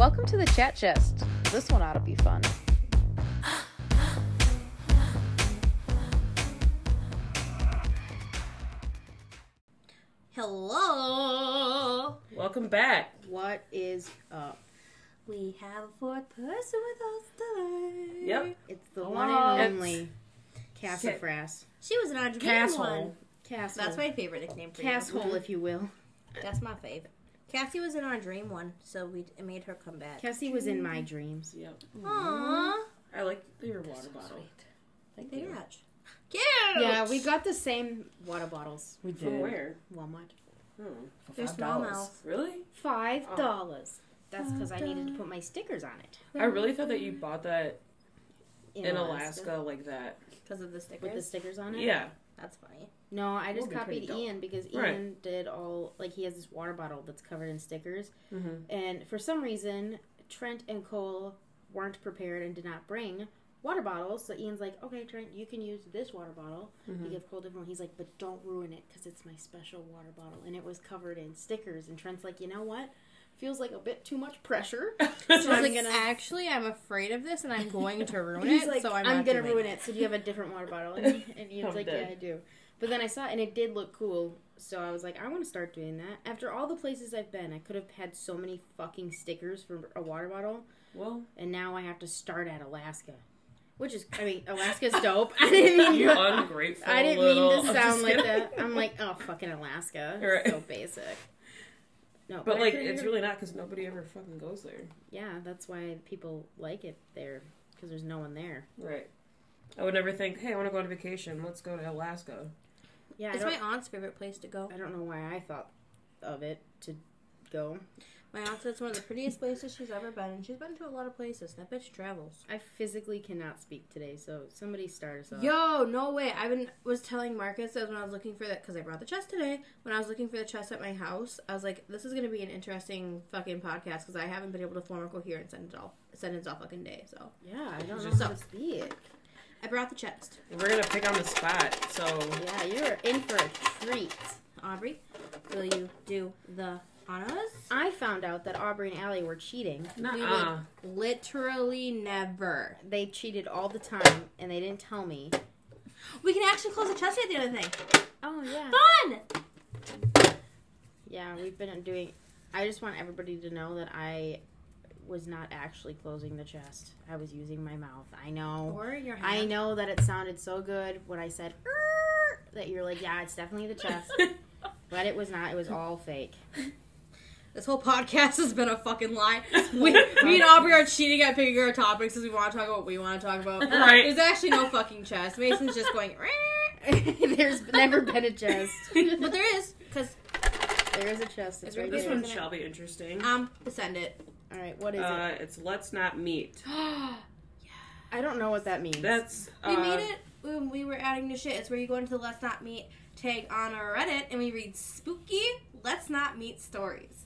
Welcome to the chat chest. This one ought to be fun. Hello. Welcome back. What is up? We have a fourth person with us today. Yep. It's the Hello. one and It's- only Cassafras. She was an Audrey Castle. one. Castle. That's my favorite nickname for you. Casshole, if you will. That's my fave. Cassie was in our dream one, so we it made her come back. Cassie was in my dreams. Yep. Aww. I like your water bottle. Thank you. Cute. Yeah, we got the same water bottles. We did. From where? Walmart. Hmm. They're smallmouth. Really? Five dollars. That's because I needed to put my stickers on it. I really thought that you bought that in, Alaska. like that. Because of the stickers. with the stickers on it. Yeah. That's funny. No, I just Would be pretty copied. Ian because Right. Ian did all like he has this water bottle that's covered in stickers, Mm-hmm. and for some reason Trent and Cole weren't prepared and did not bring water bottles. So Ian's like, "Okay, Trent, you can use this water bottle." Mm-hmm. He gave Cole different one. He's like, "But don't ruin it because it's my special water bottle," and it was covered in stickers. And Trent's like, "You know what? Feels like a bit too much pressure." So I was I'm like, gonna- actually, I'm afraid of this, and I'm going to ruin He's it. like, so I'm, I'm, gonna ruin it. So do you have a different water bottle? And, and Ian's I'm like, dead. yeah, I do. But then I saw it and it did look cool. So I was like, I want to start doing that. After all the places I've been, I could have had so many fucking stickers for a water bottle, Well, and now I have to start at Alaska, which is, I mean, Alaska's dope. I didn't mean you to, ungrateful I didn't mean to just sound like kidding. that. I'm like, oh, fucking Alaska, Right. so basic. No, But I like, figured- it's really not because nobody ever fucking goes there. yeah. That's why people like it there because there's no one there. Right. I would never think, hey, I want to go on vacation. Let's go to Alaska. Yeah, It's my aunt's favorite place to go. I don't know why I thought of it to go. My aunt said it's one of the prettiest places she's ever been, and she's been to a lot of places. That bitch travels. I physically cannot speak today, so somebody start us off. Yo, no way. I been was telling Marcus that when I was looking for that because I brought the chest today. When I was looking for the chest at my house, I was like, "This is gonna be an interesting fucking podcast because I haven't been able to form a coherent sentence all sentence all fucking day." So Yeah, I don't know Just- how to speak. I brought the chest. We're gonna pick on the spot, so Yeah, you're in for a treat. Aubrey, will you do the honors? I found out that Aubrey and Allie were cheating. We Nuh-uh. would literally never. They cheated all the time, and they didn't tell me. We can actually close the chest at the other thing. Oh yeah. Fun. Yeah, we've been doing. I just want everybody to know that I was not actually closing the chest. I was using my mouth. I know. Or your hand. I know that it sounded so good when I said "Er," that you're like, yeah, it's definitely the chest. But it was not. It was all fake. This whole podcast has been a fucking lie. We, me and Aubrey are cheating at picking our topics because we want to talk about what we want to talk about. Right. There's actually no fucking chest. Mason's just going, There's never been a chest. but there is because There is a chest. It's right this there. one shall be interesting. um, send it. All right, what is it? Uh, it's let's not meet. it? I don't know what that means. That's We uh, made it when we were adding the shit. It's where you go into the Let's Not Meet tag on our Reddit and we read spooky Let's Not Meet stories.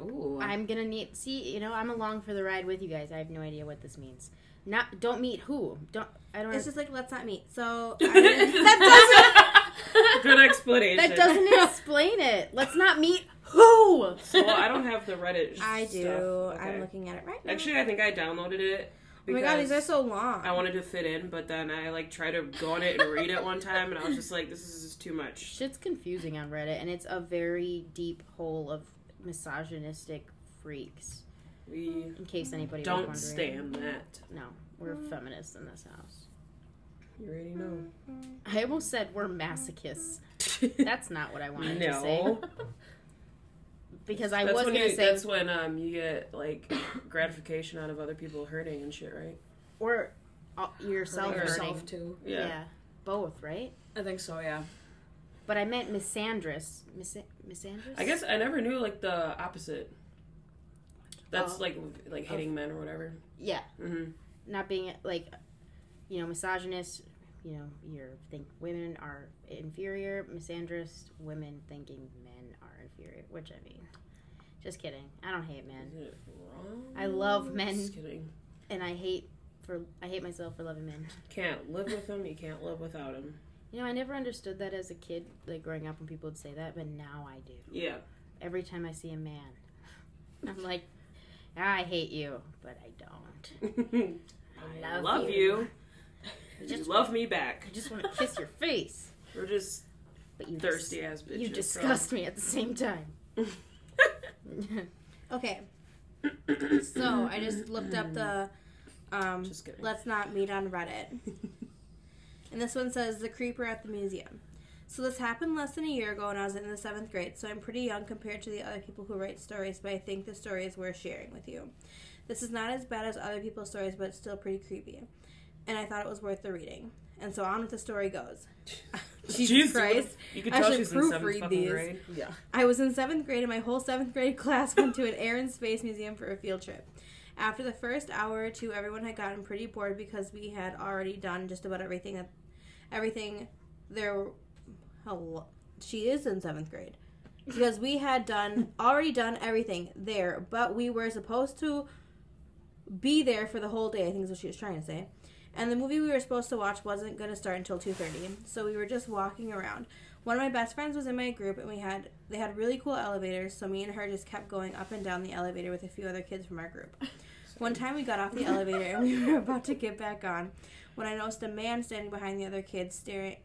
Ooh, I'm gonna need. See, you know, I'm along for the ride with you guys. I have no idea what this means. Not don't meet who. Don't. I don't. It's just like Let's Not Meet. So that doesn't. Good explanation. that doesn't explain it. Let's not meet who. So I don't have the Reddit. I do. stuff. Okay. I'm looking at it right now. Actually, I think I downloaded it. oh my god, because these are so long. I wanted to fit in, but then I like tried to go on it and read it one time, and I was just like, "This is just too much." Shit's confusing on Reddit, and it's a very deep hole of misogynistic freaks. We In case anybody was don't wondering. stand that. No, we're feminists in this house. You already know. I almost said we're masochists. That's not what I wanted to say. Because I that's was gonna you, say, that's when um you get like gratification out of other people hurting and shit, right? or uh, yourself Hurting hurting. yourself, too. Yeah. both, right? I think so, yeah. But I meant misandrous. Miss misandrous? I guess I never knew like the opposite. That's Oh. like like hitting men or whatever. Yeah. hmm Not being, like, you know, misogynist, you know, you think women are inferior. Misandrous, women thinking men are inferior. Which, I mean, just kidding. I don't hate men. Is it wrong? I love men. Just kidding. And I hate for I hate myself for loving men. Can't live with them. You can't live without him. You know, I never understood that as a kid, like growing up when people would say that, but now I do. Yeah. Every time I see a man, I'm like, I hate you, but I don't. I love love you. you. Just love me back. I just want to kiss your face, We're just but you thirsty ass bitches. You disgust me at the same time. Okay. so I just looked up the um, Just kidding. let's not meet on Reddit. And this one says the creeper at the museum. So this happened less than a year ago when I was in the seventh grade, so I'm pretty young compared to the other people who write stories, but I think the story is worth sharing with you. This is not as bad as other people's stories, but it's still pretty creepy. And I thought it was worth the reading. And so on with the story goes. Jesus Jeez, Christ. You can I tell should she's in seventh proofread these. grade. Yeah. I was in seventh grade, and my whole seventh grade class went to an Air and Space Museum for a field trip. After the first hour or two, everyone had gotten pretty bored because we had already done just about everything that everything there. She is in seventh grade because we had done already done everything there, but we were supposed to be there for the whole day. I think is what she was trying to say. And the movie we were supposed to watch wasn't going to start until 2:30. So we were just walking around. One of my best friends was in my group and we had they had really cool elevators, so me and her just kept going up and down the elevator with a few other kids from our group. One time we got off the elevator and we were about to get back on when I noticed a man standing behind the other kids staring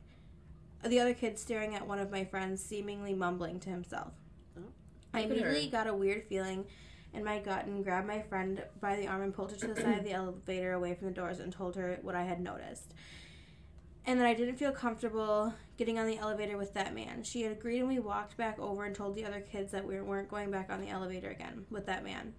the other kid staring at one of my friends, seemingly mumbling to himself. Oh. I Look at her. immediately got a weird feeling in my gut and grabbed my friend by the arm and pulled her to the side of the elevator away from the doors and told her what I had noticed. And that I didn't feel comfortable getting on the elevator with that man. She had agreed and we walked back over and told the other kids that we weren't going back on the elevator again with that man.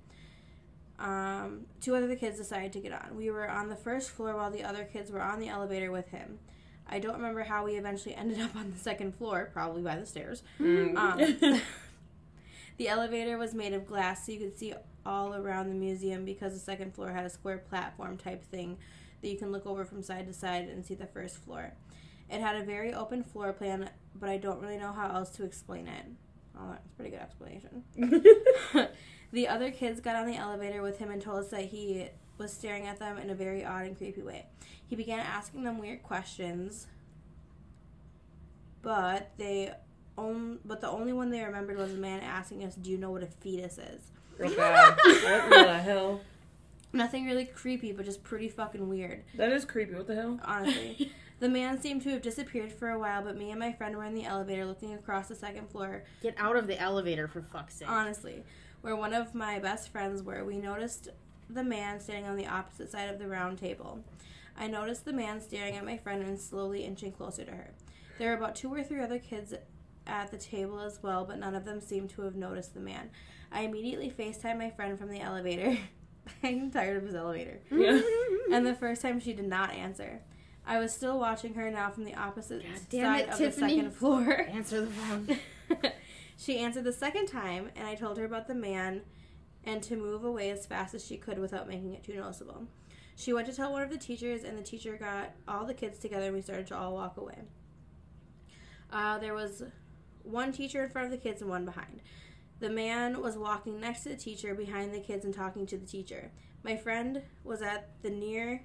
Um, two other kids decided to get on. We were on the first floor while the other kids were on the elevator with him. I don't remember how we eventually ended up on the second floor, probably by the stairs. Mm. Um, the elevator was made of glass, so you could see all around the museum because the second floor had a square platform type thing that you can look over from side to side and see the first floor. It had a very open floor plan, but I don't really know how else to explain it. Oh, that's a pretty good explanation. the other kids got on the elevator with him and told us that he was staring at them in a very odd and creepy way. He began asking them weird questions, but they on, but the only one they remembered was a man asking us, "Do you know what a fetus is?" Real bad. what the hell? Nothing really creepy, but just pretty fucking weird. That is creepy. What the hell? Honestly. The man seemed to have disappeared for a while, but me and my friend were in the elevator looking across the second floor Get out of the elevator for fuck's sake. honestly, where one of my best friends were, we noticed the man standing on the opposite side of the round table. I noticed the man staring at my friend and slowly inching closer to her. There were about two or three other kids at the table as well, but none of them seemed to have noticed the man. I immediately FaceTimed my friend from the elevator. I'm tired of his elevator. Yeah. And the first time she did not answer. I was still watching her now from the opposite God damn side it, of Tiffany. the second floor. Answer the phone. she answered the second time, and I told her about the man and to move away as fast as she could without making it too noticeable. She went to tell one of the teachers, and the teacher got all the kids together, and we started to all walk away. Uh, there was one teacher in front of the kids and one behind. The man was walking next to the teacher, behind the kids, and talking to the teacher. My friend was at the near.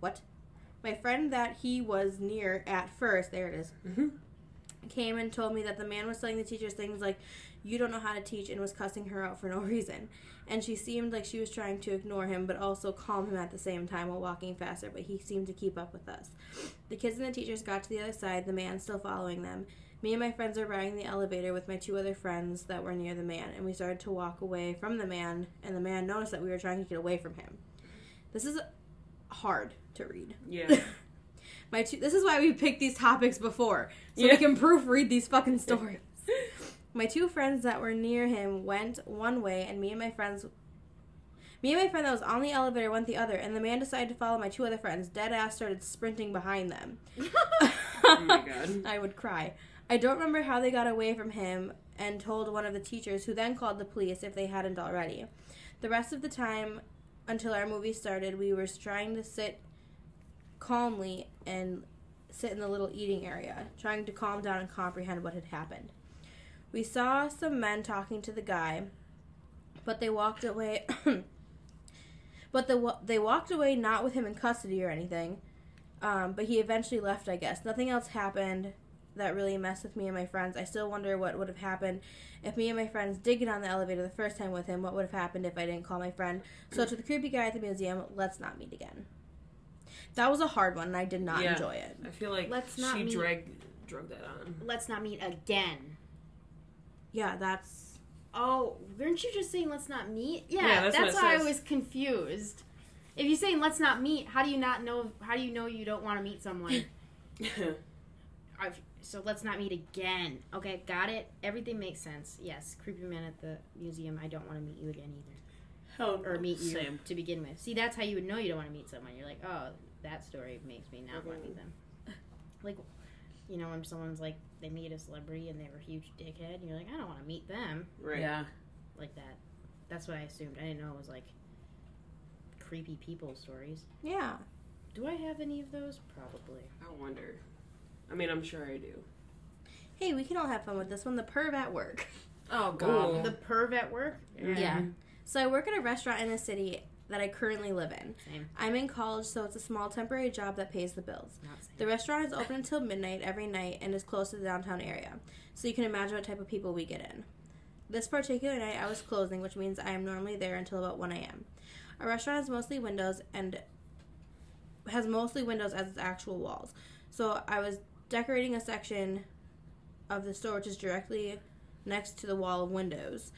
What? My friend that he was near at first, there it is, Mhm. came and told me that the man was telling the teachers things like, You don't know how to teach, and was cussing her out for no reason. And she seemed like she was trying to ignore him, but also calm him at the same time while walking faster, but he seemed to keep up with us. The kids and the teachers got to the other side, the man still following them. Me and my friends are riding the elevator with my two other friends that were near the man, and we started to walk away from the man, and the man noticed that we were trying to get away from him. This is hard to read. Yeah. My two, this is why we picked these topics before, so Yeah. we can proofread these fucking stories. My two friends that were near him went one way, and me and my friends, me and my friend that was on the elevator went the other, and the man decided to follow my two other friends. Dead ass started sprinting behind them. oh my god. I would cry. I don't remember how they got away from him and told one of the teachers, who then called the police if they hadn't already. The rest of the time, until our movie started, we were trying to sit calmly and sit in the little eating area, trying to calm down and comprehend what had happened. We saw some men talking to the guy, but they walked away. but the, they walked away not with him in custody or anything. Um, but he eventually left, I guess. Nothing else happened that really messed with me and my friends. I still wonder what would have happened if me and my friends did get on the elevator the first time with him. What would have happened if I didn't call my friend? So to the creepy guy at the museum, let's not meet again. That was a hard one, and I did not Yeah. enjoy it. I feel like Let's not she meet- drag drug that on. Let's not meet again. Yeah, that's Oh, weren't you just saying let's not meet? Yeah, Yeah, that's that's, what it why I was confused. If you're saying let's not meet, how do you not know? How do you know you don't want to meet someone? I've, so let's not meet again. Okay, got it. Everything makes sense. Yes, creepy man at the museum. I don't want to meet you again either, Hell, or meet you Same. to begin with. See, that's how you would know you don't want to meet someone. You're like, oh, that story makes me not want to meet them. Mm-hmm. Like, you know, when someone's like they meet a celebrity and they were a huge dickhead, and you're like, I don't want to meet them Right. Yeah. like that. That's what I assumed. I didn't know it was like creepy people stories. yeah. Do I have any of those? Probably. I wonder. I mean, I'm sure I do. Hey, we can all have fun with this one. The perv at work. Oh God. The perv at work? Yeah. So I work at a restaurant in the city that I currently live in. Same. I'm in college, so it's a small temporary job that pays the bills. Not same. The restaurant is open until midnight every night and is close to the downtown area, so you can imagine what type of people we get in. This particular night, I was closing, which means I am normally there until about 1 a.m. Our restaurant has mostly windows and has mostly windows as its actual walls. So I was decorating a section of the store which is directly next to the wall of windows.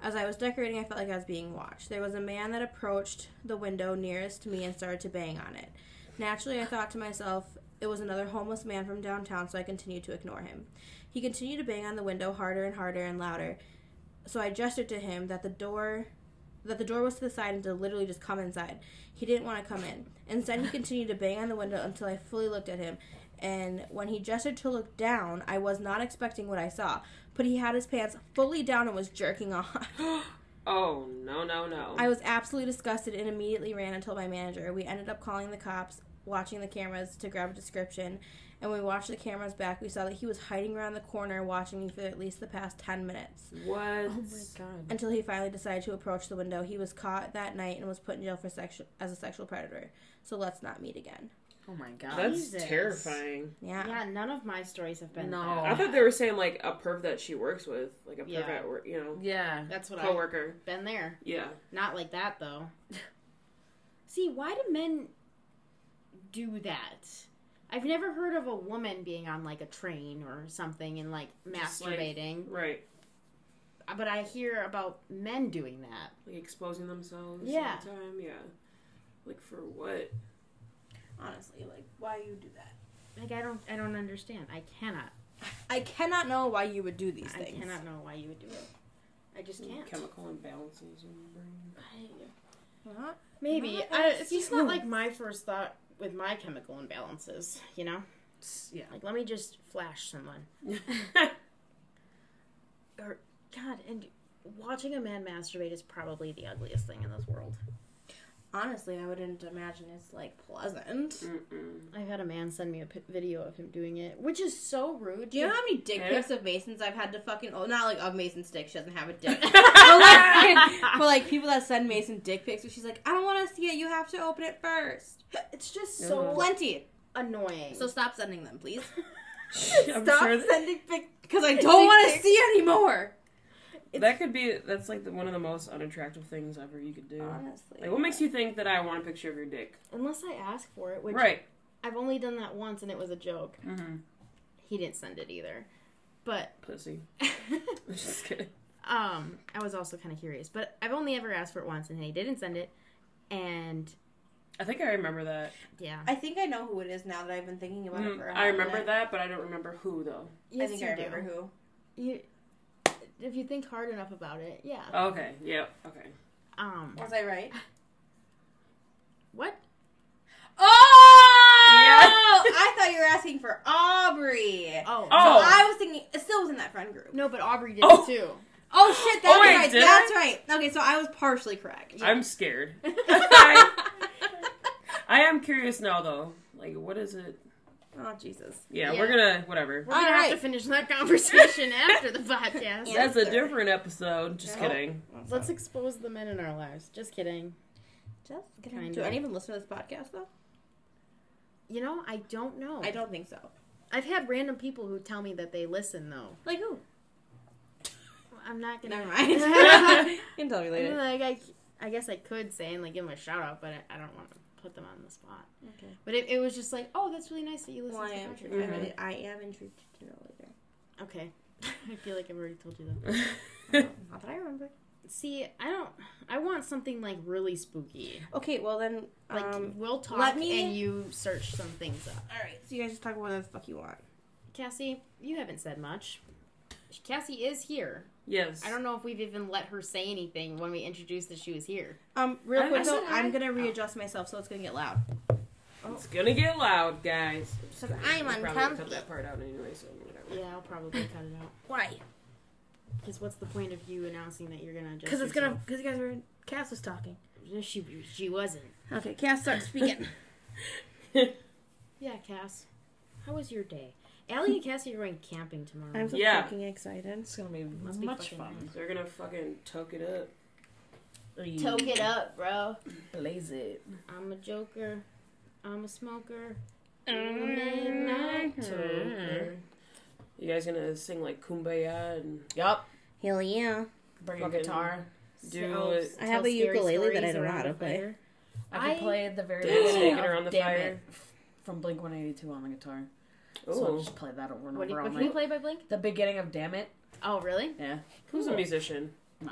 As I was decorating, I felt like I was being watched. There was a man that approached the window nearest to me and started to bang on it. Naturally, I thought to myself, it was another homeless man from downtown, so I continued to ignore him. He continued to bang on the window harder and harder and louder. So I gestured to him that the door that the door was to the side and to literally just come inside. He didn't want to come in. Instead, he continued to bang on the window until I fully looked at him. And when he gestured to look down, I was not expecting what I saw. But he had his pants fully down and was jerking off. Oh no no no! I was absolutely disgusted and immediately ran and told my manager. We ended up calling the cops, watching the cameras to grab a description, and when we watched the cameras back, we saw that he was hiding around the corner watching me for at least the past 10 minutes. what? Oh my oh god. Until he finally decided to approach the window. He was caught that night and was put in jail for sexu- as a sexual predator. So let's not meet again. Oh my god. That's Jesus. terrifying. Yeah. Yeah, none of my stories have been No. that. I thought they were saying like a perv that she works with, like a perv Yeah. at work, you know, yeah. That's what coworker. I've been there. Yeah. Not like that though. See, why do men do that? I've never heard of a woman being on like a train or something and like Just, like- masturbating, Right. Uh, but I hear about men doing that. Like exposing themselves. Yeah. All the time. Yeah. Like for what? Honestly, like, why you do that? Like I don't, I don't understand. I cannot. I cannot know why you would do these I things. I cannot know why you would do it. I just can't. Chemical imbalances in your brain. Huh? Maybe Not I, it's just not like my first thought with my chemical imbalances. You know, Yeah. like let me just flash someone. Or God, and watching a man masturbate is probably the ugliest thing in this world. Honestly, I wouldn't imagine it's like pleasant. Mm-mm. I had a man send me a p- video of him doing it, which is so rude. Do you know how many dick Yeah. pics of Mason's I've had to fucking oh not like of Mason's dick, she doesn't have a dick. but, like, but like people that send Mason dick pics where she's like, I don't wanna see it, you have to open it first. it's just so Plenty. annoying. So stop sending them, please. Stop sure that, sending pics because I don't wanna see anymore. That could be that's like the, one of the most unattractive things ever you could do. Honestly. Like, what makes you think that I want a picture of your dick? Unless I ask for it, which Right. I've only done that once and it was a joke. Mm-hmm. He didn't send it either. But Pussy. Just kidding. um I was also kind of curious, but I've only ever asked for it once and he didn't send it. And I think I remember that. yeah. I think I know who it is now that I've been thinking about it Mm, for a I hot remember minute. that, but I don't remember who though. I think I remember who. You, if you think hard enough about it, yeah. Okay. Yep. Okay. Um, Was I right? what? Oh! Yeah. I thought you were asking for Aubrey. Oh, So Oh. I was thinking it still was in that friend group. no, but Aubrey did Oh. it too. Oh shit, that's Oh, wait, right. That's I? right. Okay, so I was partially correct. I'm scared. I, I am curious now though. Like, what is it? Oh Jesus. Yeah, Yeah. we're gonna whatever. We're gonna have Alright. to finish that conversation after the podcast. That's a Answer. different episode. Just Nope. kidding. Let's expose the men in our lives. Just kidding. Just kidding. Kinda. Do any even listen to this podcast though? You know, I don't know. I don't think so. I've had random people who tell me that they listen though. Like who? I'm not gonna. Never mind. you can tell me later. like I, I guess I could say and like give them a shout out, but I, I don't want to put them on the spot. Okay. But it, it was just like, oh, that's really nice that you listen Well, I to am. I, Mhm. really, I am intrigued to know later. Okay. I feel like I've already told you that. Not that I remember. See, I don't. I want something like really spooky. Okay, well then, Like um, we'll talk let me- and you search some things up. all right. So you guys just talk about whatever the fuck you want. Cassie, you haven't said much. Cassie is here. Yes. I don't know if we've even let her say anything when we introduced that she was here. Um, real I- quick I though, said hi. I'm gonna readjust myself so it's gonna get loud. It's gonna get loud, guys. Because I'm We're probably gonna cut that part out anyway, so whatever. Yeah, I'll probably cut it out. Why? Because what's the point of you announcing that you're gonna adjust? Because it's gonna. Because you guys were. Cass was talking. No, She she wasn't. Okay, Cass, start speaking. Yeah, Cass. How was your day? Allie and Cassie are going camping tomorrow. I'm so Yeah. fucking excited. It's gonna be Must be much fucking fun. nice. They're gonna fucking toke it up. Toke it up, bro. Blaze it. I'm a joker. I'm a smoker. I'm a midnight toker. You guys gonna sing like Kumbaya and Yup. Hell yeah. Bring a Fucking guitar. do So- it? I have tell a scary ukulele that I stories don't know how around to a play. fire. I can play the very Dance beginning naked of around the Damn fire. It from Blink 182 on the guitar. So I'll just play that over and What, do you, over all what can you play by Blink? The beginning of Dammit. Oh, really? Yeah. Who's a musician?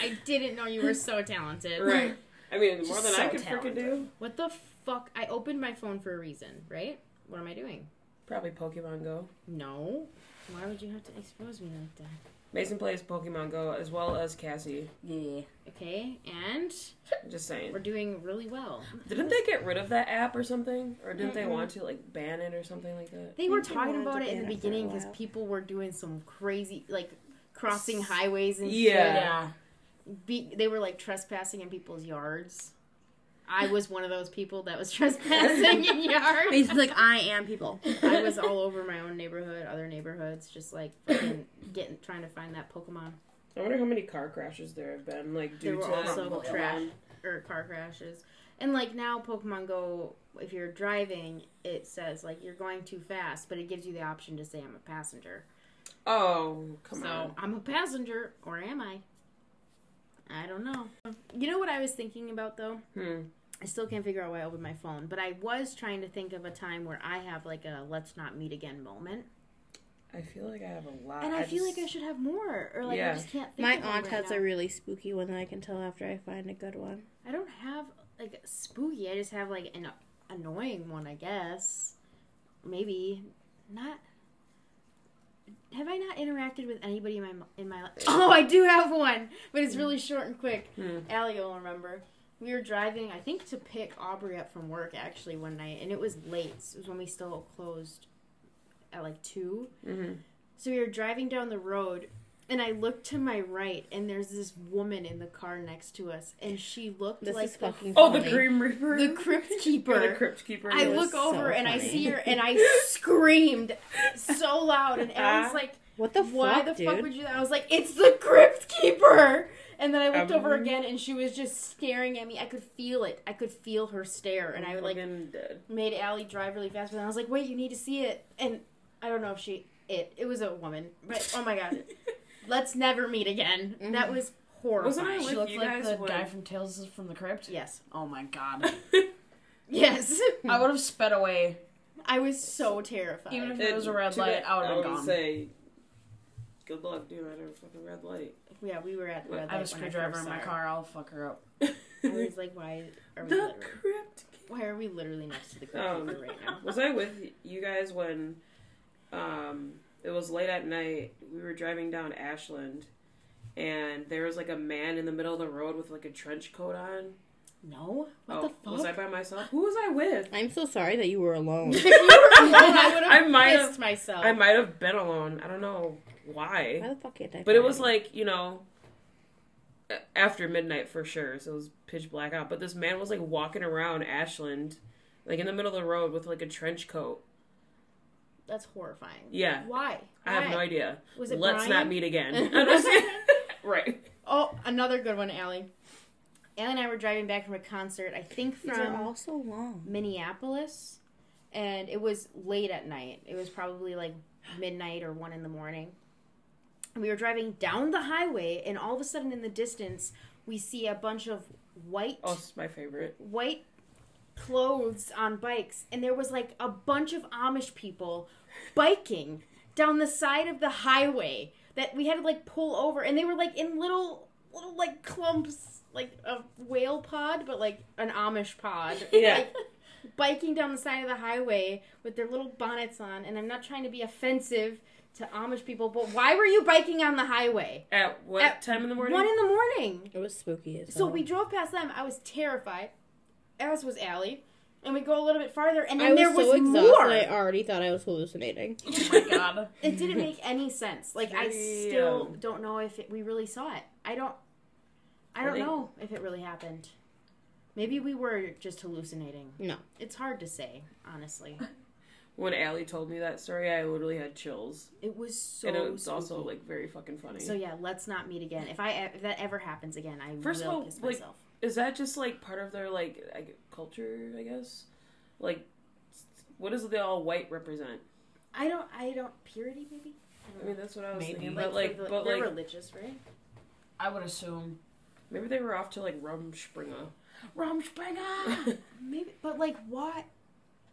I didn't know you were so talented. right. I mean, more than She's I so could freaking do. What the fuck? I opened my phone for a reason, right? What am I doing? Probably Pokemon Go. No. Why would you have to expose me like that? Mason plays Pokemon Go as well as Cassie. Yeah. Okay, and Just saying. we're doing really well. Didn't they get rid of that app or something? Or didn't they want to like ban it or something like that? They were think talking wanted about to it in the it for a beginning because while. people were doing some crazy, like crossing highways and Yeah. Yeah. Be- they were like trespassing in people's yards. I was one of those people that was trespassing in yards. He's like, I am people. I was all over my own neighborhood, other neighborhoods, just like fucking getting trying to find that Pokemon. I wonder how many car crashes there have been, like due There were to also Pokemon. trash or car crashes. And like now Pokemon Go, if you're driving, it says like you're going too fast, but it gives you the option to say I'm a passenger. Oh, come so on. I'm a passenger, or am I? I don't know. You know what I was thinking about though? Hmm. I still can't figure out why I opened my phone, but I was trying to think of a time where I have like a let's not meet again moment. I feel like I have a lot. And I, feel just- like I should have more, or like Yeah. I just can't think My of one aunt right has now. a really spooky one that I can tell after I find a good one. I don't have like spooky. I just have like an annoying one, I guess. Maybe not. Have I not interacted with anybody in my in my life? Oh, I do have one, but it's really short and quick. Hmm. Allie will remember. We were driving, I think, to pick Aubrey up from work actually one night, and it was late. It was when we still closed at like two. Mhm. So we were driving down the road, and I looked to my right, and there's this woman in the car next to us, and she looked This like is the, fucking Oh, the funny. Grim Reaper. the crypt keeper. the Crypt Keeper. I was look so over and I see her, and I screamed so loud, and Ellie's like, What the fuck, "Why fuck, the dude? fuck would you?" I was like, "It's the crypt keeper." And then I looked Um, over again, and she was just staring at me. I could feel it. I could feel her stare, and I like dead. made Allie drive really fast. But then I was like, "Wait, you need to see it." And I don't know if she it. It was a woman, but oh my god, let's never meet again. That was horrifying. Wasn't I She with looked you like guys the when- guy from Tales from the Crypt. Yes, Oh my god. yes. I would have sped away. I was so terrified. Even if it was a red light, bad- I would've been would say, good luck, dude. I had a fucking red light. yeah, we were at the red light. I have a screwdriver in my car. I'll fuck her up. I was like, why are we The literally, Crypt why are we literally next to the crypt Um, right now? Was I with you guys when um, it was late at night? We were driving down Ashland, and there was like a man in the middle of the road with like a trench coat on. No, what oh, the fuck? was I by myself? Who was I with? I'm so sorry that you were alone. you were alone, I would I might have- myself. I might have been alone. I don't know why. Why the fuck can't I? But it was like, you know, after midnight for sure, so it was pitch black out. But this man was like walking around Ashland, like in the middle of the road with like a trench coat. That's horrifying. Yeah. Why? I have no idea. Was it Let's Brian? not meet again. Right. Oh, another good one, Allie. Allie and I were driving back from a concert. I think These are from all so long. Minneapolis. and it was late at night. It was probably like midnight or one in the morning. And we were driving down the highway, and all of a sudden, in the distance, we see a bunch of white Oh, it's my favorite. white clothes on bikes and there was like a bunch of amish people biking down the side of the highway that we had to like pull over and they were like in little little like clumps like a whale pod but like an amish pod Yeah. like, biking down the side of the highway with their little bonnets on and i'm not trying to be offensive to amish people but why were you biking on the highway At what At time in the morning? one in the morning It was spooky as so we drove past them. I was terrified, as was Allie. And we go a little bit farther, and I then was there was so exhausted. more. I already thought I was hallucinating. Oh my god. It didn't make any sense. Like I still don't know if it, we really saw it. I don't. I I don't think- know if it really happened. Maybe we were just hallucinating. No. It's hard to say, honestly. When Allie told me that story, I literally had chills, It was so. and it was also like very fucking funny. So yeah, let's not meet again. If I if that ever happens again, I First of will all, kiss like- myself. Is that just like part of their like I culture? I guess. Like, what does the all white represent? I don't. I don't. Purity, maybe. I I mean, that's what I was Maybe. thinking. Like, But like, for the- but they're like, religious, right? I would assume. maybe they were off to like Rumspringa. Rumspringa! Maybe, but like, why?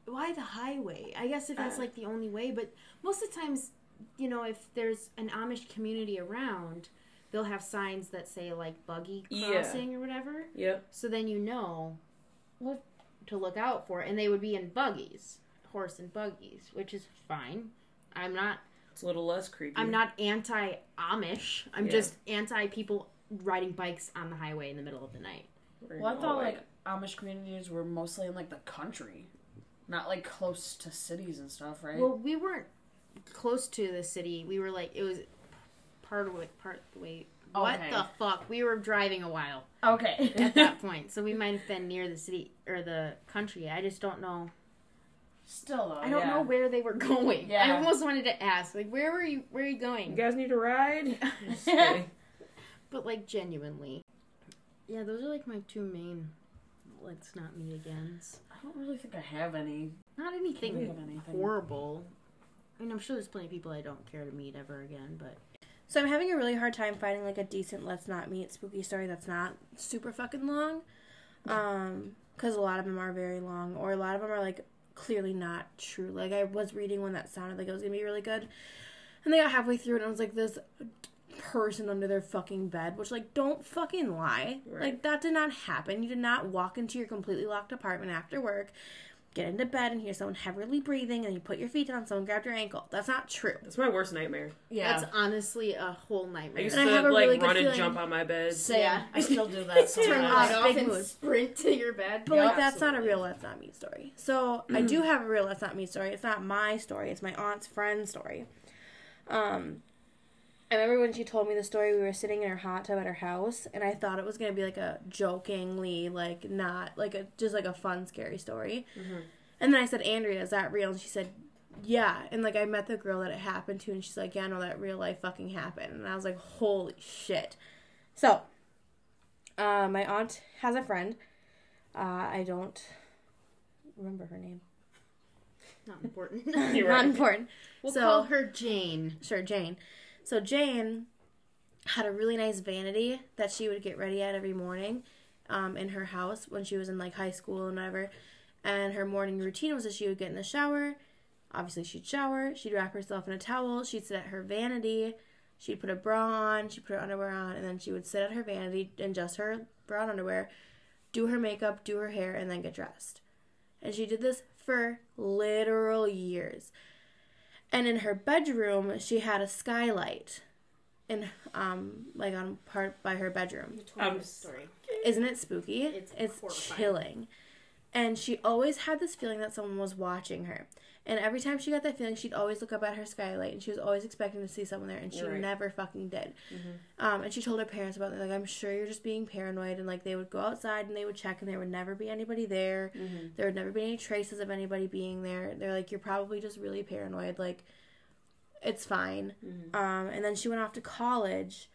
Why the highway? I guess if that's Uh. like the only way, but most of the times, you know, if there's an Amish community around, they'll have signs that say like buggy Yeah. crossing or whatever. Yep. So then you know what to look out for, and they would be in buggies, horse and buggies, which is fine. I'm not. It's a little less creepy. I'm not anti Amish. I'm Yeah. just anti people riding bikes on the highway in the middle of the night. Well, I thought like Amish communities were mostly in like the country, not like close to cities and stuff, right? Well, we weren't close to the city. We were like it was part of it, part of the way. What Okay. the fuck? We were driving a while okay. at that point, so we might have been near the city or the country. I just don't know. Still though, I don't yeah. know where they were going. Yeah. I almost wanted to ask, like, where were you? Where are you going? You guys need a ride? But like genuinely, yeah, those are like my two main. Let's not meet agains. I don't really think I have any. Not anything anything. horrible. I mean, I'm sure there's plenty of people I don't care to meet ever again, but So I'm having a really hard time finding like a decent let's not meet spooky story that's not super fucking long. Um cuz a lot of them are very long or a lot of them are like clearly not true. Like I was reading one that sounded like it was going to be really good. And they got halfway through and I was like this person under their fucking bed, which like don't fucking lie. Right. Like that did not happen. You did not walk into your completely locked apartment after work, get into bed and hear someone heavily breathing and you put your feet down, someone grabbed your ankle. That's not true. That's my worst nightmare. Yeah. that's honestly a whole I nightmare. used And I to have a like really good run and feeling- jump on my bed. Same. Yeah. I still do that Turn sometimes. light Big off and mood. sprint to your bed. But Yeah, like that's not a real let's not me story. So I do have a real let's not me story. It's not my story. It's my aunt's friend's story. Um, I remember when she told me the story. We were sitting in her hot tub at her house, and I thought it was gonna be like a jokingly, like not like a just like a fun, scary story. And then I said, Andrea, is that real? And she said, Yeah. And like I met the girl that it happened to, and she's like, Yeah, no, that real life fucking happened. And I was like, Holy shit. So, uh, my aunt has a friend. Uh, I don't remember her name. Not important. You're Not right. important. we'll So- call her Jane. Sure, Jane. So Jane had a really nice vanity that she would get ready at every morning um, in her house when she was in like high school and whatever. And her morning routine was that she would get in the shower. Obviously, she'd shower. She'd wrap herself in a towel. She'd sit at her vanity. She'd put a bra on. She'd put her underwear on, and then she would sit at her vanity in just her bra and underwear, do her makeup, do her hair, and then get dressed. And she did this for literal years. And in her bedroom, she had a skylight, in um like on part by her bedroom. Um, story. Isn't it spooky? It's horrifying. chilling. And she always had this feeling that someone was watching her. And every time she got that feeling, she'd always look up at her skylight, and she was always expecting to see someone there, and she right. never fucking did. Um, and she told her parents about it. Like, I'm sure you're just being paranoid. And like, they would go outside and they would check, and there would never be anybody there. There would never be any traces of anybody being there. They're like, you're probably just really paranoid. Like, it's fine. Um, and then she went off to college,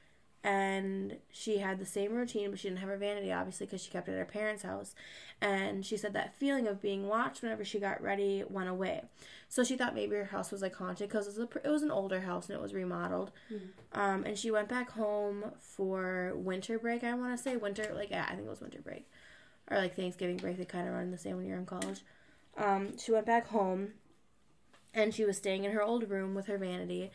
and she had the same routine, but she didn't have her vanity, obviously, because she kept it at her parents' house. And she said that feeling of being watched whenever she got ready went away. So she thought maybe her house was like haunted because it, was a- it was an older house and it was remodeled. Um, and she went back home for winter break, I want to say. Winter, like, yeah, I think it was winter break. Or like Thanksgiving break, they kind of run the same when you're in college. Um, she went back home and she was staying in her old room with her vanity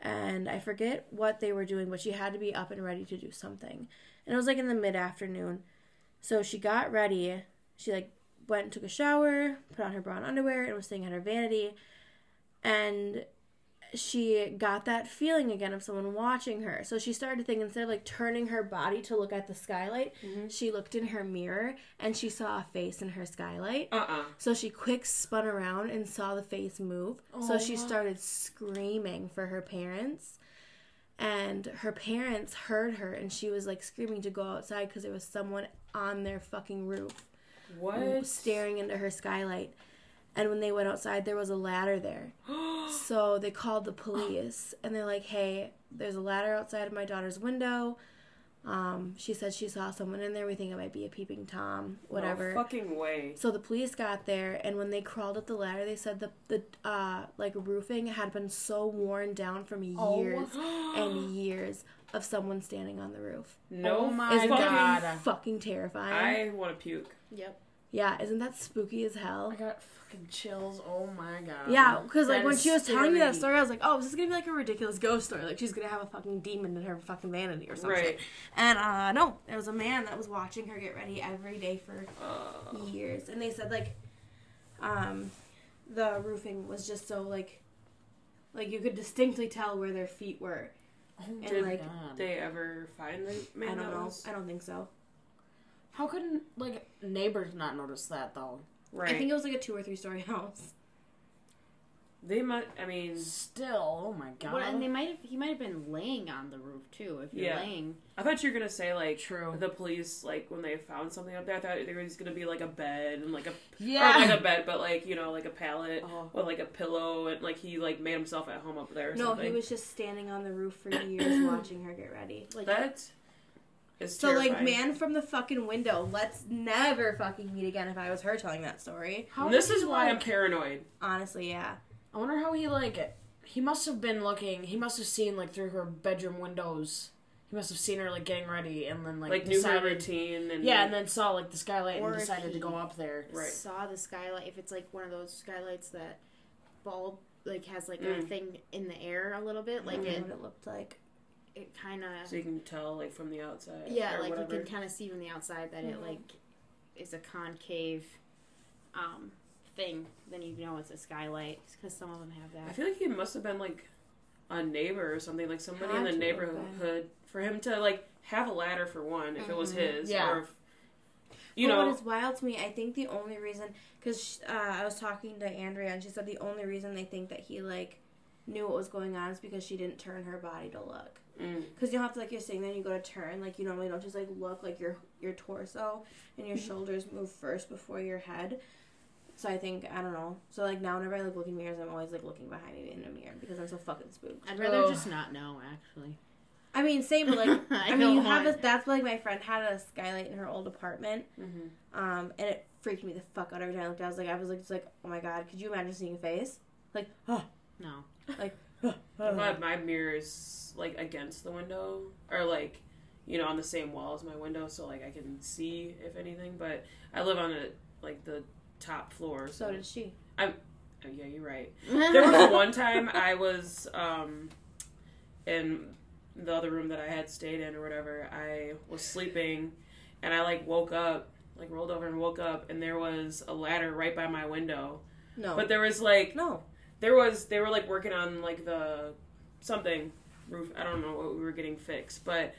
and i forget what they were doing but she had to be up and ready to do something. And it was like in the mid-afternoon. So she got ready. She like went and took a shower put on her bra and underwear and was staying at her vanity. And she got that feeling again of someone watching her. So she started to think instead of like turning her body to look at the skylight, she looked in her mirror and she saw a face in her skylight. Uh uh So she quick spun around and saw the face move. So she started screaming for her parents. And her parents heard her and she was like screaming to go outside because there was someone on their fucking roof What? staring into her skylight. And when they went outside, there was a ladder there. so they called the police and they're like, hey, there's a ladder outside of my daughter's window. Um, she said she saw someone in there. We think it might be a peeping Tom, whatever. No fucking way. So the police got there, and when they crawled up the ladder, they said the the uh like roofing had been so worn down from years and years of someone standing on the roof. No, Oh my Isn't. God. that fucking terrifying? I want to puke. Yep. Yeah, isn't that spooky as hell? I got fucking chills. Oh my god. Yeah, because like when she was telling me that story, I was like, "Oh, this is gonna be like a ridiculous ghost story. Like she's gonna have a fucking demon in her fucking vanity or something." Right. And uh, no, it was a man that was watching her get ready every day for Uh, years and they said like um the roofing was just so like like you could distinctly tell where their feet were Oh and Did like they ever find the man i don't know i don't think so How couldn't like neighbors not notice that though? Right. i think it was like a two or three story house they might. I mean, Still, oh my god. Well, and they might have. He might have been laying on the roof too. If you're Yeah. laying, I thought you were gonna say like True. the police like when they found something up there. I thought there was gonna be like a bed and like a yeah. or like a bed, but like you know like a pallet Oh. with like a pillow and like he like made himself at home up there. Or no something. he was just standing on the roof for years watching her get ready like That is so like man from the fucking window let's never fucking meet again if i was her telling that story How And this is he, why I'm paranoid. honestly yeah I wonder how he like. He must have been looking. He must have seen like through her bedroom windows. He must have seen her like getting ready and then like, Like, knew her decided. routine and Yeah, and then saw like the skylight and decided to go up there. Right. saw the skylight. If it's like one of those skylights that bulb like has like a Mm. thing in the air a little bit, like I don't know it what it looked like it kind of so you can tell like from the outside. yeah, like whatever. you can kind of see from the outside that it like is a concave um thing. Then you know it's a skylight because some of them have that. I feel like he must have been like a neighbor or something, like somebody in the neighborhood for him to like have a ladder for one, if it was his, Yeah. or if, you But know, what is wild to me, I think the only reason, because uh, I was talking to Andrea and she said the only reason they think that he like knew what was going on is because she didn't turn her body to look. Mm, Because you don't have to like you're sitting there and you go to turn like you normally don't just like look like your your torso and your shoulders move first before your head. So I think I don't know. So like now whenever I like look in mirrors, I'm always like looking behind me in a mirror because I'm so fucking spooked. I'd rather Ugh. just not know actually. I mean, same, but like I I, mean, you have want- a that's like my friend had a skylight in her old apartment. mhm. Um, and it freaked me the fuck out every time I looked. I was like, I was like, just like, oh my god, could you imagine seeing a face? Like, oh, No. I'm glad my mirror is like against the window or like you know on the same wall as my window, so like I can see if anything. But I live on a like the top floor, so, so did she. I'm. Oh, yeah, you're right. There was one time I was um in the other room that I had stayed in or whatever. I was sleeping and I like woke up, like rolled over and woke up and there was a ladder right by my window. No, But there was like no. There was they were like working on like the something roof. I don't know what we were getting fixed, but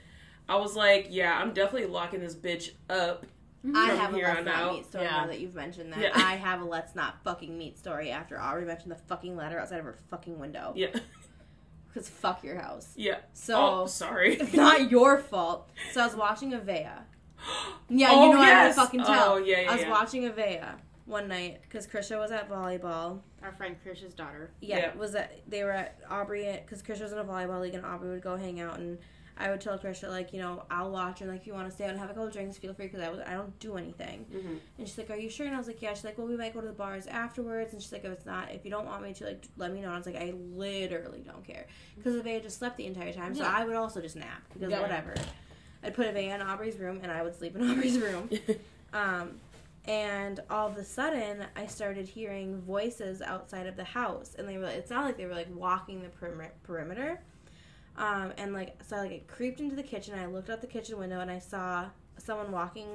I was like, yeah, I'm definitely locking this bitch up. Mm-hmm. I have a let's not out. meet story Yeah. now that you've mentioned that. Yeah. I have a let's not fucking meet story after I already mentioned the fucking ladder outside of her fucking window. Yeah, Because fuck your house. yeah. So oh, sorry. it's not your fault. So I was watching Avea. Yeah, Oh, you know oh, yes. I fucking tell. Oh, yeah, yeah, I was yeah. watching Avea one night because Krisha was at volleyball. Our friend Krish's daughter. Yeah, Yeah. was that they were at Aubrey because Krisha was in a volleyball league and Aubrey would go hang out and I would tell Krisha like, you know, I'll watch and like if you want to stay out and have a couple drinks, feel free because I was I don't do anything. Mhm. And she's like, "Are you sure?" And I was like, "Yeah." She's like, "Well, we might go to the bars afterwards." And she's like, "If it's not, if you don't want me to, like, let me know." And I was like, "I literally don't care because if I had just slept the entire time, so I would also just nap because Yeah. whatever." I'd put Avea in Aubrey's room and I would sleep in Aubrey's room. Um, and all of a sudden, I started hearing voices outside of the house, and they were. It's not like they were like walking the perimeter. perimeter. Um, and like so, I, like it creeped into the kitchen. I looked out the kitchen window and I saw someone walking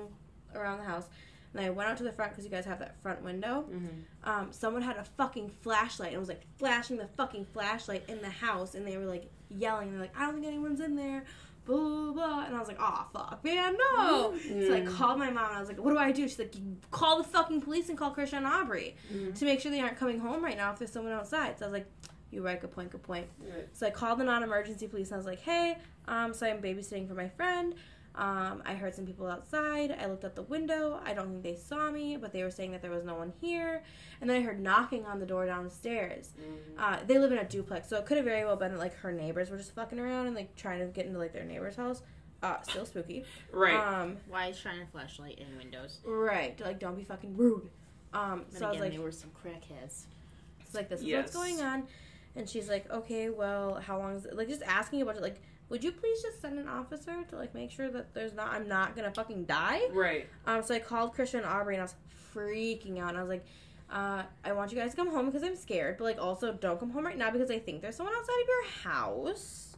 around the house. And I went out to the front because you guys have that front window. Mhm. Um, someone had a fucking flashlight and was like flashing the fucking flashlight in the house, and they were like yelling. They're like, "I don't think anyone's in there." Blah blah blah. And I was like, "Oh fuck, man, no!" So I Mm. called my mom and I was like, "What do I do?" She's like, "You "Call the fucking police and call Christian and Aubrey Mhm. to make sure they aren't coming home right now if there's someone outside." So I was like, "You right, good point, good point." Right. So I called the non-emergency police and I was like, "Hey, um, so I'm babysitting for my friend. Um, I heard some people outside. I looked out the window. I don't think they saw me, but they were saying that there was no one here. And then I heard knocking on the door downstairs. Mhm. Uh, they live in a duplex, so it could have very well been that like her neighbors were just fucking around and like trying to get into like their neighbor's house. Uh, still spooky. Right. Um, Why is shining a flashlight in windows? right. Like, don't be fucking rude. Um, Then so I was again, like, they were some crackheads. It's like this is Yes. what's going on, and she's like, okay, well, how long is it? Like just asking about it, like, would you please just send an officer to like make sure that there's not I'm not gonna fucking die? right. Um, so I called Christian and Aubrey, and I was freaking out, and I was like. Uh, I want you guys to come home because I'm scared, but like also don't come home right now because I think there's someone outside of your house.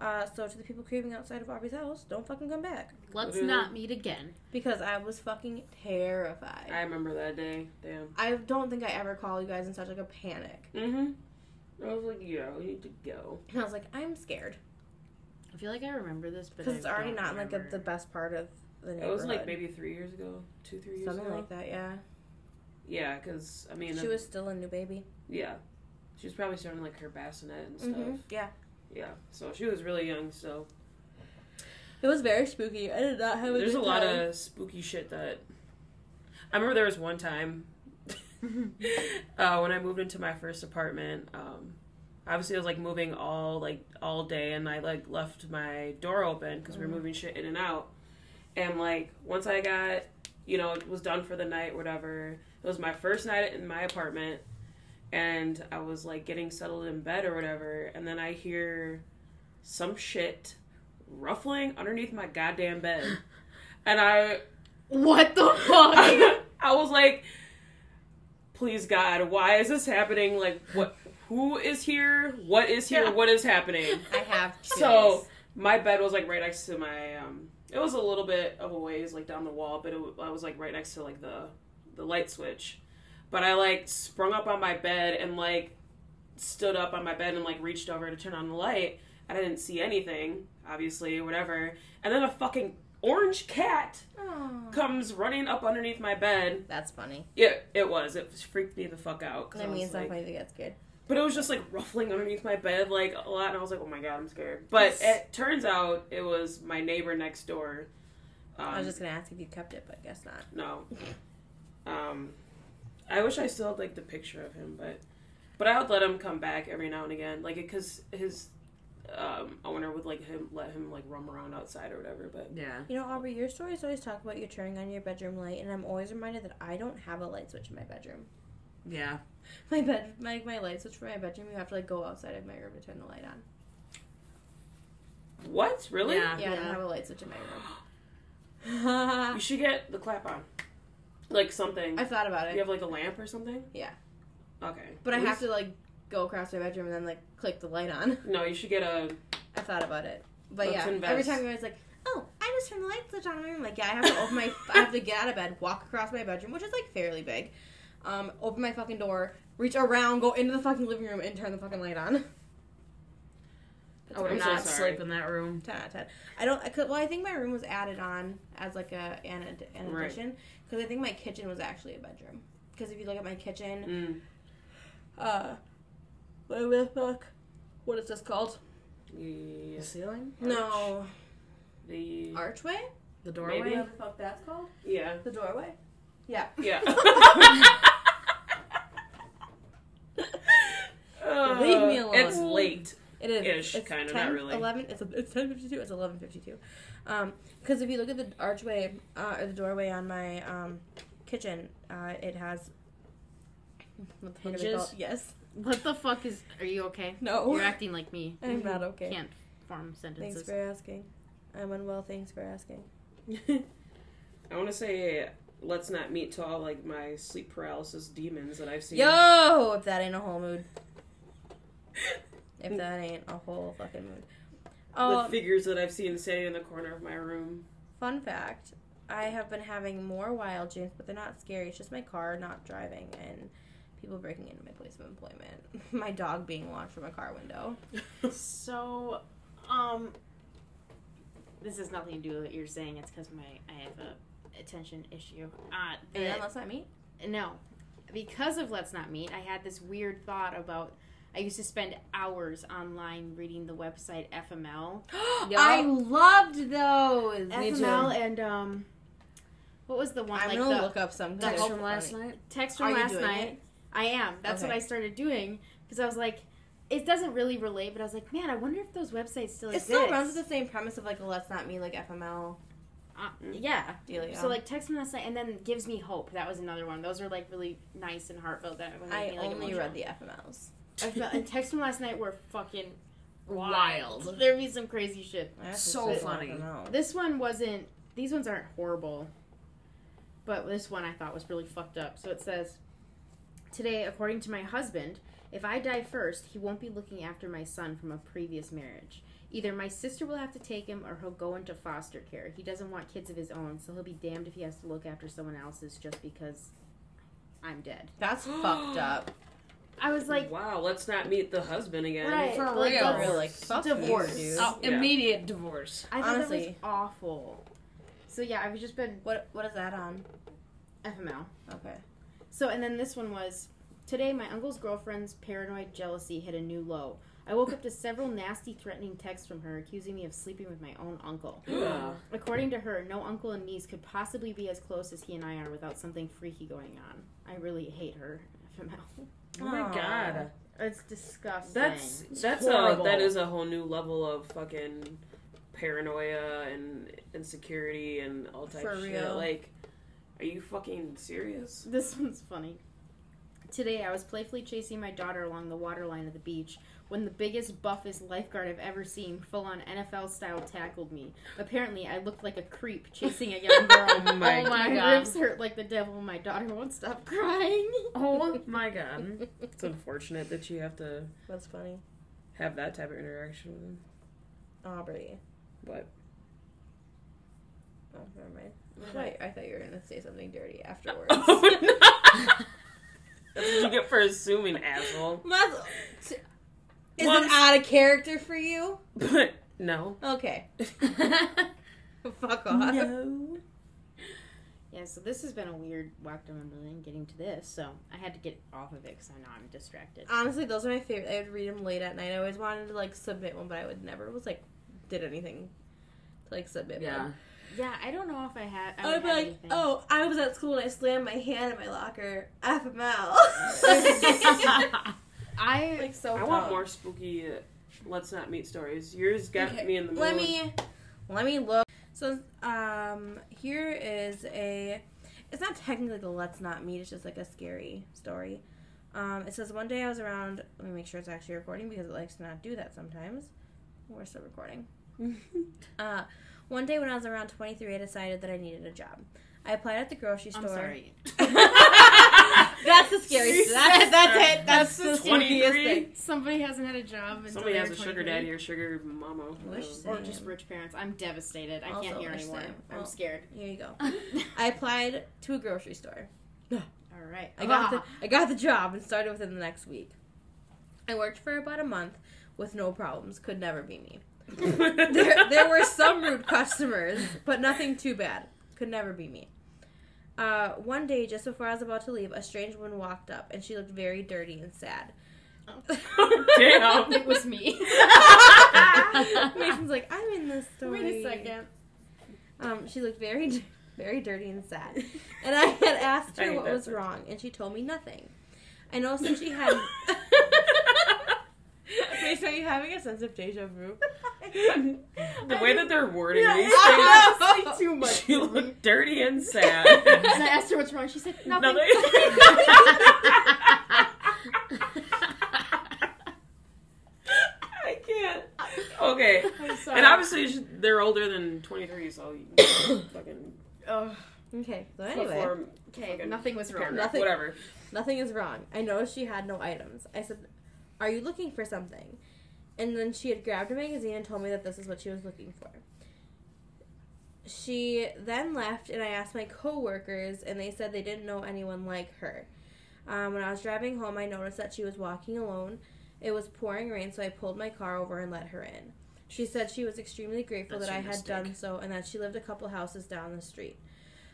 Uh, so to the people creeping outside of Aubrey's house, don't fucking come back Let's Literally. not meet again. because I was fucking terrified. I remember that day. Damn. I don't think I ever call you guys in such like a panic. Mm-hmm. I was like, yeah, we need to go. And I was like, I'm scared. I feel like I remember this, but Because it's already don't not like a, the best part of the It was like maybe three years ago, two, three years something ago. like that. Yeah, Yeah, because I mean, she was still a new baby. yeah, she was probably starting like her bassinet and stuff. hmm Yeah, Yeah, so she was really young. So it was very spooky. I did not have. A there's a good lot time. of spooky shit that I remember. There was one time uh, when I moved into my first apartment. Um, obviously, I was like moving all like all day, and I like left my door open because we were mm. moving shit in and out. And like once I got, you know, it was done for the night, whatever. It was my first night in my apartment, and I was like getting settled in bed or whatever, and then I hear some shit ruffling underneath my goddamn bed, and I What the fuck? I was like, please God, why is this happening? Like, what? Who is here? What is here? Yeah. What is happening? I have. So my bed was like right next to my. um It was a little bit of a ways like down the wall, but it, I was like right next to like the the light switch. But I like sprung up on my bed and like stood up on my bed and like reached over to turn on the light. And I didn't see anything, obviously, whatever. And then a fucking orange cat Aw. comes running up underneath my bed. That's funny. Yeah, it was. It freaked me the fuck out. 'cause I mean, was it's not like- funny to get scared. But it was just like ruffling underneath my bed like a lot, and I was like, "Oh my god, I'm scared." But it turns out it was my neighbor next door. Um, I was just gonna ask if you kept it, but guess not. no. Um, I wish I still had like the picture of him, but but I would let him come back every now and again, like because his um, owner would like him let him like roam around outside or whatever. But Yeah. You know, Aubrey, your stories always talk about you turning on your bedroom light, and I'm always reminded that I don't have a light switch in my bedroom. Yeah. My bed, my my light switch for my bedroom, you have to like go outside of my room to turn the light on. what really? Yeah. Yeah, I don't Yeah. have a light switch in my room. You should get the clap on, like something. I've thought about it. you have like a lamp or something. Yeah. Okay. but I At have least- to like go across my bedroom and then like click the light on. No, you should get a I've thought about it, but Let's yeah, invest. every time you're always like, "Oh, I just turned the light switch on." in my room." like, yeah, I have to open my, I have to get out of bed, walk across my bedroom, which is like fairly big, um, open my fucking door, reach around, go into the fucking living room, and turn the fucking light on. I would I'm so not sorry. sleep in that room. Ten out of ten. I don't. I could, well, I think my room was added on as like a an, ad- an Right. addition because I think my kitchen was actually a bedroom. Because if you look at my kitchen, Mm. uh, what the fuck? What is this called? The, The ceiling? No, the archway. The doorway? Maybe. What the fuck that's called? yeah The doorway. Yeah. yeah. Leave me alone. It's late. It is. Ish, it's kinda, not really. 11, it's, it's 10.52. It's 11.52. Um, because if you look at the archway, uh, or the doorway on my, um, kitchen, uh, it has... What the fuck are they Hinges? called? Yes. What the fuck is? Are you okay? No. You're acting like me. I'm not okay. Can't form sentences. Thanks for asking. I'm unwell. Thanks for asking. I want to say, let's not meet to all like my sleep paralysis demons that I've seen. Yo, if that ain't a whole mood. If that ain't a whole fucking mood. the Oh, figures that I've seen standing in the corner of my room. fun fact. I have been having more wild dreams, but they're not scary. It's just my car not driving and people breaking into my place of employment. my dog being watched from a car window. So, um, this has nothing to do with what you're saying. It's because my I have a attention issue. Uh, And the- then let's not meet. no, because of Let's Not Meet, I had this weird thought about. I used to spend hours online reading the website FML. I loved those. FML and um, what was the one I'm like gonna the look up some Text from last night. text Are from you last doing night? it? I am. That's what I started doing because I was like, it doesn't really relate, but I was like, man, I wonder if those websites still It exist. still runs with the same premise of like a let's not meet like FML Uh, yeah. dealio. So like text from last night, and then gives me hope. That was another one. Those are like really nice and heartfelt. That I me, like, only emotional. read the FMLs. I felt, and text from last night were fucking wild. Wild. There'd be some crazy shit. I have to So sit funny. This one wasn't. These ones aren't horrible, but this one I thought was really fucked up. So it says, "Today, according to my husband, if I die first, he won't be looking after my son from a previous marriage. Either my sister will have to take him, or he'll go into foster care. He doesn't want kids of his own, so he'll be damned if he has to look after someone else's just because I'm dead." That's fucked up. I was like, wow, let's not meet the husband again. right, For like, real. that's- Real, like, fuck divorce. you, dude. Oh, Yeah. immediate divorce. I thought that was Honestly. awful. So yeah, I've just been What what is that on? FML. Okay. So, and then this one was Today, my uncle's girlfriend's paranoid jealousy hit a new low. I woke up to several nasty, threatening texts from her accusing me of sleeping with my own uncle. According to her, no uncle and niece could possibly be as close as he and I are without something freaky going on. I really hate her. FML. Oh my Aw. god. It's disgusting. That's that's horrible. a that is a whole new level of fucking paranoia and insecurity and all type For of shit. real. Like, are you fucking serious? This one's funny. Today, I was playfully chasing my daughter along the waterline of the beach when the biggest, buffest lifeguard I've ever seen, full on NFL style, tackled me. Apparently, I looked like a creep chasing a young girl. Oh my oh my God. ribs hurt like the devil. My daughter won't stop crying. Oh my god. It's unfortunate that you have to That's funny. have that type of interaction with him. Oh, Aubrey. What? Oh, never mind. Wait, I thought you were gonna say something dirty afterwards. oh, no. That's what you get for assuming, asshole. That's- Is Once- it out of character for you? But no. Okay. Fuck off. No. Yeah, so this has been a weird walk down memory lane getting to this, so I had to get off of it because I know I'm distracted. Honestly, those are my favorite. I would read them late at night. I always wanted to like submit one, but I would never was like did anything to like submit Yeah. one. Yeah, I don't know if I had. I I would would be like, anything. oh, I was at school and I slammed my hand in my locker. FML. I like so. I want more spooky. Uh, let's not meet stories. Yours got Okay, me in the mood. Let me let me look. So um here is a it's not technically the let's not meet, it's just like a scary story. Um it says one day I was around let me make sure it's actually recording because it likes to not do that sometimes. We're still recording. uh one day when I was around 23 I decided that I needed a job. I applied at the grocery store. I'm sorry. that's the scary that's, that's it. That's, the That's scariest 23? thing. Somebody hasn't had a job. Until Somebody they has a sugar daddy or sugar mama. Wish Or Same. just rich parents. I'm devastated. I Also can't hear anymore. same. I'm scared. Here you go. I applied to a grocery store. All right. I got Ah. the I got the job and started within the next week. I worked for about a month with no problems. Could never be me. There, there were some rude customers, but nothing too bad. Could never be me. Uh, one day, just before I was about to leave, a strange woman walked up, and she looked very dirty and sad. Damn. It was me. Mason's like, I'm in this story. Wait a second. Um, she looked very, very dirty and sad. And I had asked her what was wrong, and she told me nothing. I noticed that she had. Mason, are you having a sense of deja vu? the way that they're wording Yeah, these I things, know. too much. she looked dirty and sad. And I asked her what's wrong. She said nothing. I can't. Okay. I'm sorry. And obviously they're older than 23, so you fucking Ugh. Okay, so anyway, form, Okay, nothing was wrong. Nothing- Whatever. nothing is wrong. I know she had no items. I said, Are you looking for something? And then she had grabbed a magazine and told me that this is what she was looking for. She then left, and I asked my coworkers, and they said they didn't know anyone like her. Um, when I was driving home, I noticed that she was walking alone. It was pouring rain, so I pulled my car over and let her in. She said she was extremely grateful That's that I had mistake. done so and that she lived a couple houses down the street.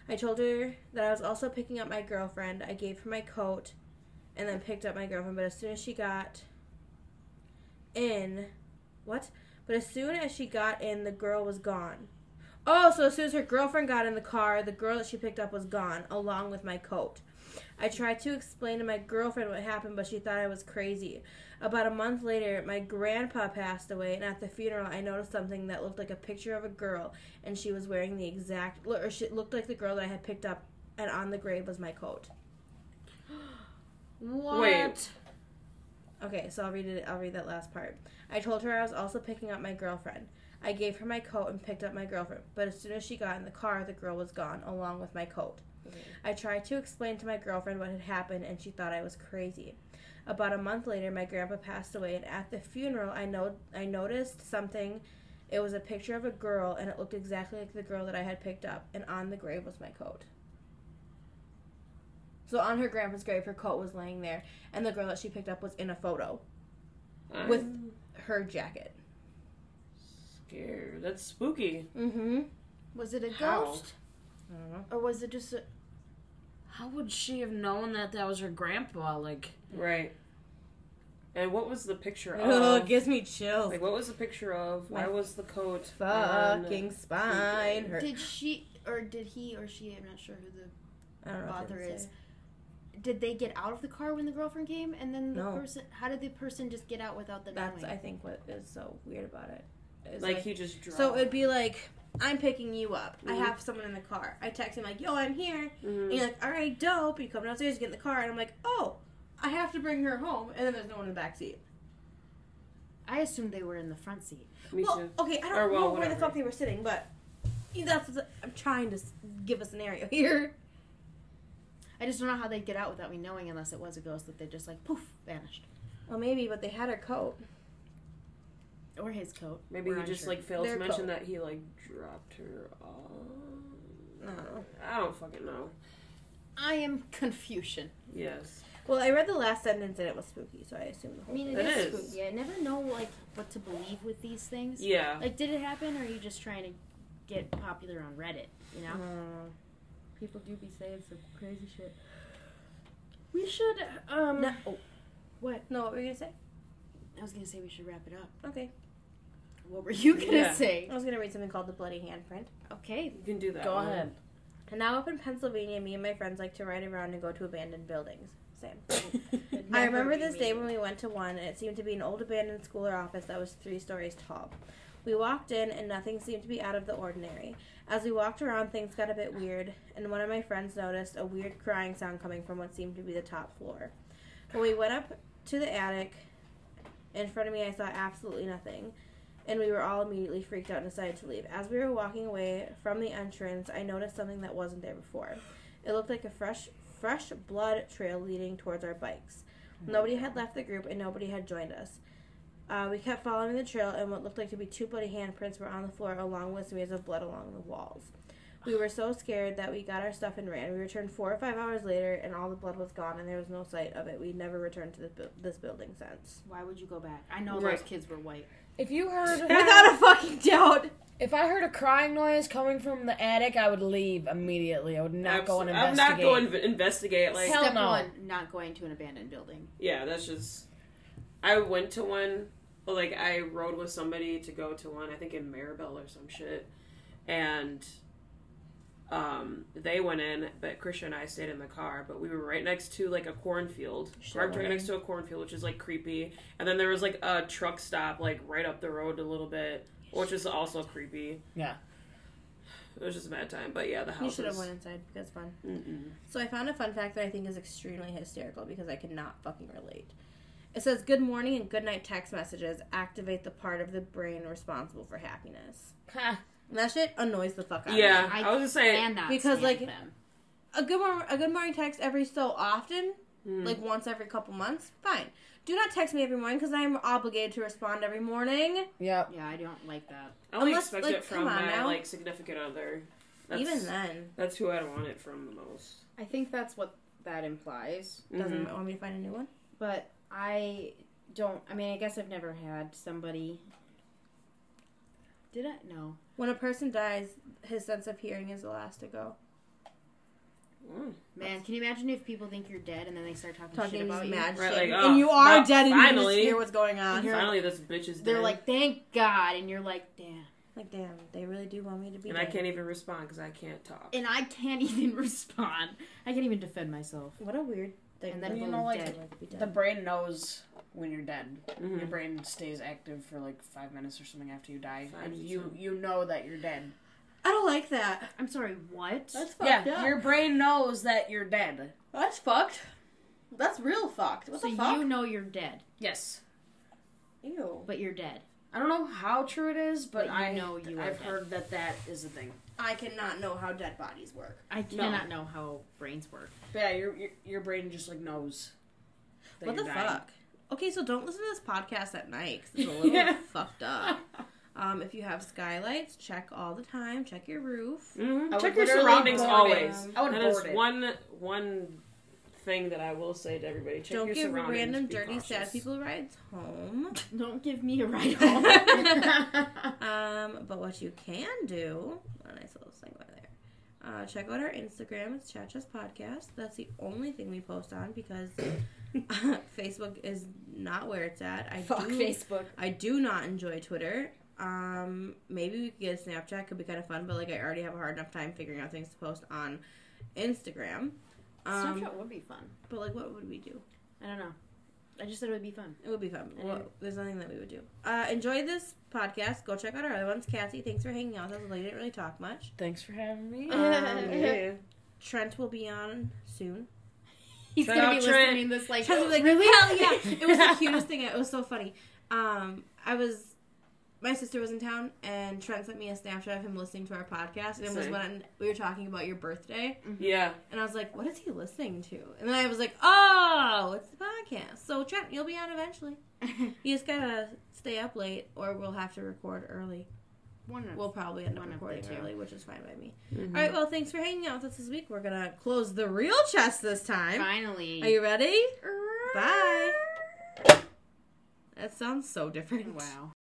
I told her that I was also picking up my girlfriend. I gave her my coat and then picked up my girlfriend, but as soon as she got in, what? But as soon as she got in, the girl was gone. Oh, so as soon as her girlfriend got in the car, the girl that she picked up was gone, along with my coat. I tried to explain to my girlfriend what happened, but she thought I was crazy. About a month later, my grandpa passed away, and at the funeral, I noticed something that looked like a picture of a girl, and she was wearing the exact, or she looked like the girl that I had picked up, and on the grave was my coat. What? Wait. Okay, so I'll read it. I'll read that last part. I told her I was also picking up my girlfriend. I gave her my coat and picked up my girlfriend, but as soon as she got in the car, the girl was gone, along with my coat. Mm-hmm. I tried to explain to my girlfriend what had happened, and she thought I was crazy. About a month later, my grandpa passed away, and at the funeral, I know I noticed something. It was a picture of a girl, and it looked exactly like the girl that I had picked up, and on the grave was my coat. So on her grandpa's grave, her coat was laying there, and the girl that she picked up was in a photo I'm with her jacket. scared. That's spooky. Mm-hmm. Was it a How? ghost I don't know. or was it just a? How would she have known that that was her grandpa? Like, Right. And what was the picture of? Oh, of? it gives me chills. Like, what was the picture of? Why was the coat? on- Fucking spine hurt. Did she or did he or she? I'm not sure who the I don't know. what author to is. Say. Did they get out of the car when the girlfriend came, and then the No. person? How did the person just get out without the That's knowing? I think what is so weird about it. Is Like, he just dropped. so it'd be like I'm picking you up. I Mhm. have someone in the car. I text him like, "Yo, I'm here." Mhm. And you're like, "All right, dope." You come downstairs, you get in the car, and I'm like, "Oh, I have to bring her home." And then there's no one in the back seat. I assumed they were in the front seat. Me well, too. okay, I don't Or, well, know where the fuck they were sitting, but that's I'm trying to give a scenario here. I just don't know how they'd get out without me knowing, unless it was a ghost that they just like poof vanished, Well, maybe, but they had her coat. or his coat. Maybe We're he just unsure. like failed Their to mention coat. that he like dropped her off. I don't know. I don't fucking know. I am confusion. Yes. Well, I read the last sentence and it was spooky, so I assumed the I whole mean, thing. it It is is. spooky. I never know like what to believe with these things. Yeah. Like, did it happen, or are you just trying to get popular on Reddit? You know. Uh, people do be saying some crazy shit. We should. Um. No, oh, What? no, what were you gonna say? I was gonna say we should wrap it up. Okay, What were you gonna Yeah. say? I was gonna read something called the bloody handprint. Okay. You can do that. go one. ahead. And now up in Pennsylvania, me and my friends like to ride around and go to abandoned buildings. Same. I remember this me. day when we went to one, and it seemed to be an old abandoned school or office that was three stories tall. We walked in, and nothing seemed to be out of the ordinary. As we walked around, things got a bit weird, and one of my friends noticed a weird crying sound coming from what seemed to be the top floor. When we went up to the attic, in front of me, I saw absolutely nothing, and we were all immediately freaked out and decided to leave. As we were walking away from the entrance, I noticed something that wasn't there before. It looked like a fresh, fresh blood trail leading towards our bikes. Hmm. Nobody had left the group, and nobody had joined us. Uh, we kept following the trail, and what looked like to be two bloody handprints were on the floor, along with smears of blood along the walls. We were so scared that we got our stuff and ran. We returned four or five hours later, and all the blood was gone, and there was no sight of it. We never returned to this, bu- this building since. Why would you go back? I know Right. those kids were white. If you heard, Without a fucking doubt. if I heard a crying noise coming from the attic, I would leave immediately. I would not go and Absol- I'm investigate. not going to investigate. Like, Hell Step no. one: not going to an abandoned building. yeah, that's just. I went to one. Well, like I rode with somebody to go to one. I think in Maribel or some shit, and Um, they went in, but Christian and I stayed in the car. But we were right next to like a cornfield, parked right next to a cornfield, which is like creepy. And then there was like a truck stop like right up the road a little bit, which is also creepy. Yeah. It was just a bad time, but yeah, the house. You should have is. went inside. That's fun. Mm-mm. So I found a fun fact that I think is extremely hysterical because I cannot fucking relate. It says good morning and good night text messages activate the part of the brain responsible for happiness. And that shit annoys the fuck out of me. Yeah, I, was gonna say. cannot Because, like, them. A good mor- a good morning text every so often, mm, like once every couple months, fine. Do not text me every morning because I am obligated to respond every morning. Yep. Yeah, I don't like that. I only unless, expect like, it from my now. like significant other. That's, Even then, that's who I want it from the most. I think that's what that implies. doesn't Mhm. want me to find a new one. But I don't. I mean, I guess I've never had somebody. Did I? No. When a person dies, his sense of hearing is the last to go. Mm. Man, can you imagine if people think you're dead and then they start talking, Talking shit about you? mad Right, shit, like, and oh, you are well, dead, and you finally. just hear what's going on. You're- Finally, this bitch is dead. They're like, "Thank God," and you're like, "Damn." Like, damn, they really do want me to be and I can't even respond because I can't talk. And I can't even respond. I can't even defend myself. What a weird thing. And then you know, like, dead. like to be dead. The brain knows when you're dead. Mhm. Your brain stays active for like five minutes or something after you die, Five and you seven. you know that you're dead. I don't like that. I'm sorry. What? That's yeah, fucked up. your brain knows that you're dead. That's fucked. That's real fucked. What so the fuck? you know you're dead, Yes. Ew. but you're dead. I don't know how true it is, but, But you I know you I've dead. heard that that is a thing. I cannot know how dead bodies work. I cannot know how brains work. But yeah, your your, your brain just like knows. that what the you're dying. fuck? Okay, so don't listen to this podcast at night 'cause it's a little Yeah. fucked up. Um, if you have skylights, check all the time. Check your roof. Mhm. I Check your literally surroundings board always. I would That is board it. one one thing that I will say to everybody. Check don't your give surroundings. random dirty sad people rides home. Don't give me a ride home. um, but what you can do, a nice little segue there. Uh, check out our Instagram. It's Chat Chess Podcast. That's the only thing we post on because Facebook is not where it's at. I Fuck do, Facebook. I do not enjoy Twitter. Um, maybe we could get a Snapchat. Could be kind of fun, but like I already have a hard enough time figuring out things to post on Instagram. Um, Snapchat would be fun. but like, what would we do? I don't know. I just said it would be fun. It would be fun. Well, there's nothing that we would do. Uh, enjoy this podcast. Go check out our other ones. Cassie, thanks for hanging out with us. We didn't really talk much. Thanks for having me. Um, Yeah. Trent will be on soon. He's Shout gonna be Trent. listening to this like, Trent will be like, really? hell yeah! It was the cutest thing. It was so funny. Um, I was, my sister was in town, and Trent sent me a snapshot of him listening to our podcast, and it was when we were talking about your birthday, Yeah. and I was like, what is he listening to? And then I was like, oh, it's the podcast. So Trent, you'll be on eventually. You just gotta stay up late, or we'll have to record early. One of We'll probably end up One recording two. early, which is fine by me. Mhm. All right, well, thanks for hanging out with us this week. We're gonna close the real chest this time. finally. Are you ready? Bye. That sounds so different. Wow.